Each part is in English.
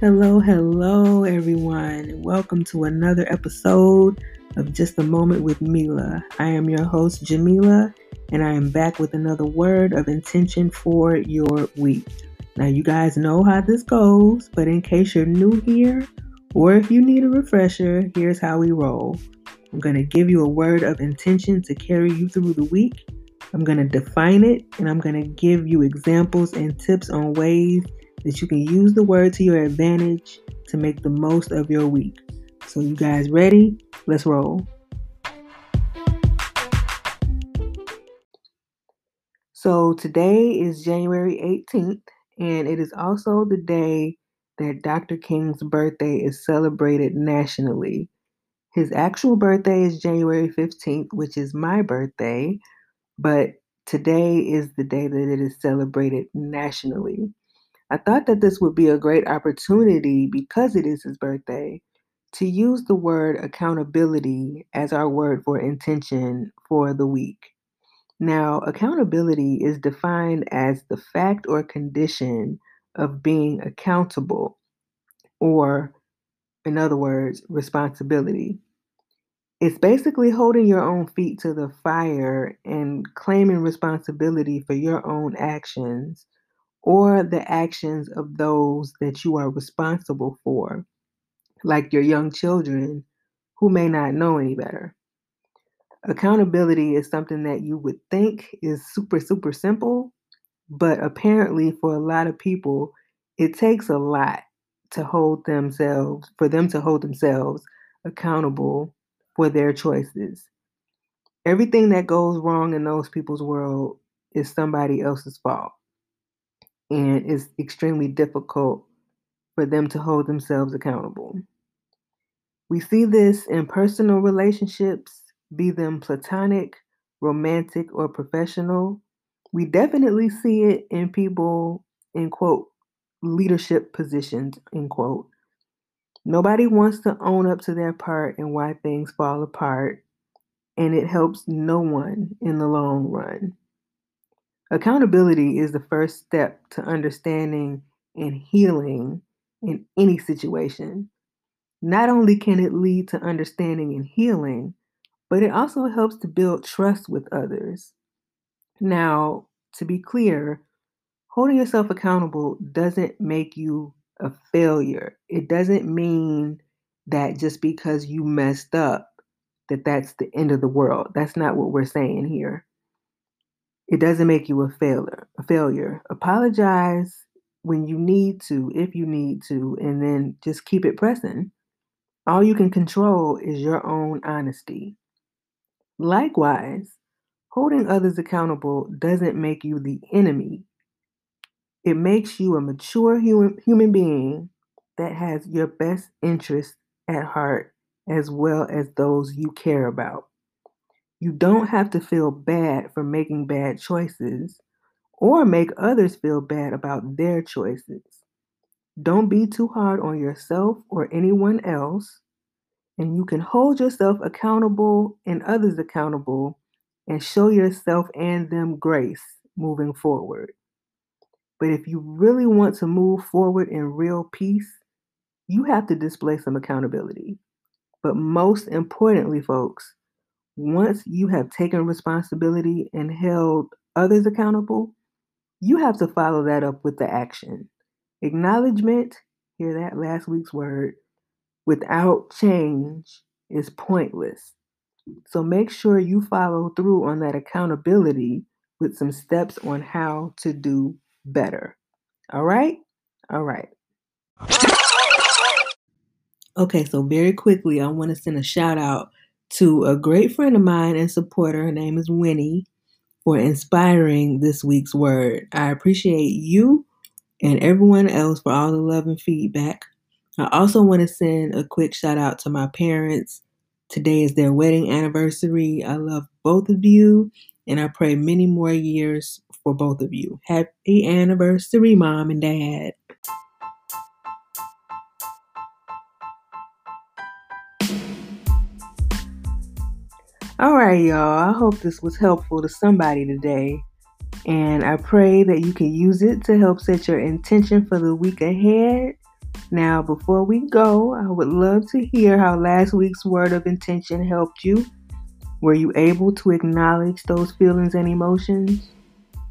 Hello, hello, everyone. Welcome to another episode of Just a Moment with Mila. I am your host, Jamila, and I am back with another word of intention for your week. Now, you guys know how this goes, but in case you're new here, or if you need a refresher, here's how we roll. I'm going to give you a word of intention to carry you through the week. I'm going to define it, and I'm going to give you examples and tips on ways that you can use the word to your advantage to make the most of your week. So, you guys ready? Let's roll. So, today is January 18th, and it is also the day that Dr. King's birthday is celebrated nationally. His actual birthday is January 15th, which is my birthday, but today is the day that it is celebrated nationally. I thought that this would be a great opportunity because it is his birthday to use the word accountability as our word for intention for the week. Now, accountability is defined as the fact or condition of being accountable, or in other words, responsibility. It's basically holding your own feet to the fire and claiming responsibility for your own actions or the actions of those that you are responsible for, like your young children who may not know any better. Accountability is something that you would think is super, super simple, but apparently for a lot of people, it takes a lot to hold themselves, for them to hold themselves accountable for their choices. Everything that goes wrong in those people's world is somebody else's fault and it's extremely difficult for them to hold themselves accountable. We see this in personal relationships, be them platonic, romantic, or professional. We definitely see it in people in quote leadership positions, in quote. Nobody wants to own up to their part in why things fall apart, and it helps no one in the long run. Accountability is the first step to understanding and healing in any situation. Not only can it lead to understanding and healing, but it also helps to build trust with others. Now, to be clear, holding yourself accountable doesn't make you a failure. It doesn't mean that just because you messed up that that's the end of the world. That's not what we're saying here. It doesn't make you a failure. A failure. Apologize when you need to, if you need to, and then just keep it pressing. All you can control is your own honesty. Likewise, holding others accountable doesn't make you the enemy. It makes you a mature human, human being that has your best interests at heart as well as those you care about. You don't have to feel bad for making bad choices or make others feel bad about their choices. Don't be too hard on yourself or anyone else, and you can hold yourself accountable and others accountable and show yourself and them grace moving forward. But if you really want to move forward in real peace, you have to display some accountability. But most importantly, folks, once you have taken responsibility and held others accountable, you have to follow that up with the action. Acknowledgement, hear that last week's word, without change is pointless. So make sure you follow through on that accountability with some steps on how to do better. All right? All right. Okay, so very quickly, I want to send a shout out to a great friend of mine and supporter. Her name is Winnie for inspiring this week's word. I appreciate you and everyone else for all the love and feedback. I also want to send a quick shout out to my parents. Today is their wedding anniversary. I love both of you and I pray many more years for both of you. Happy anniversary, mom and dad. All right, y'all. I hope this was helpful to somebody today. And I pray that you can use it to help set your intention for the week ahead. Now, before we go, I would love to hear how last week's word of intention helped you. Were you able to acknowledge those feelings and emotions?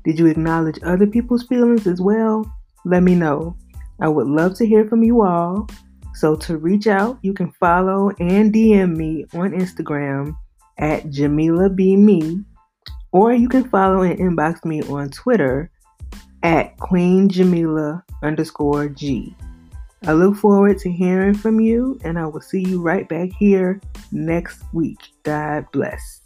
Did you acknowledge other people's feelings as well? Let me know. I would love to hear from you all. So, to reach out, you can follow and DM me on Instagram at Jamila B. Me, or you can follow and inbox me on Twitter at Queen Jamila underscore G. I look forward to hearing from you, and I will see you right back here next week. God bless.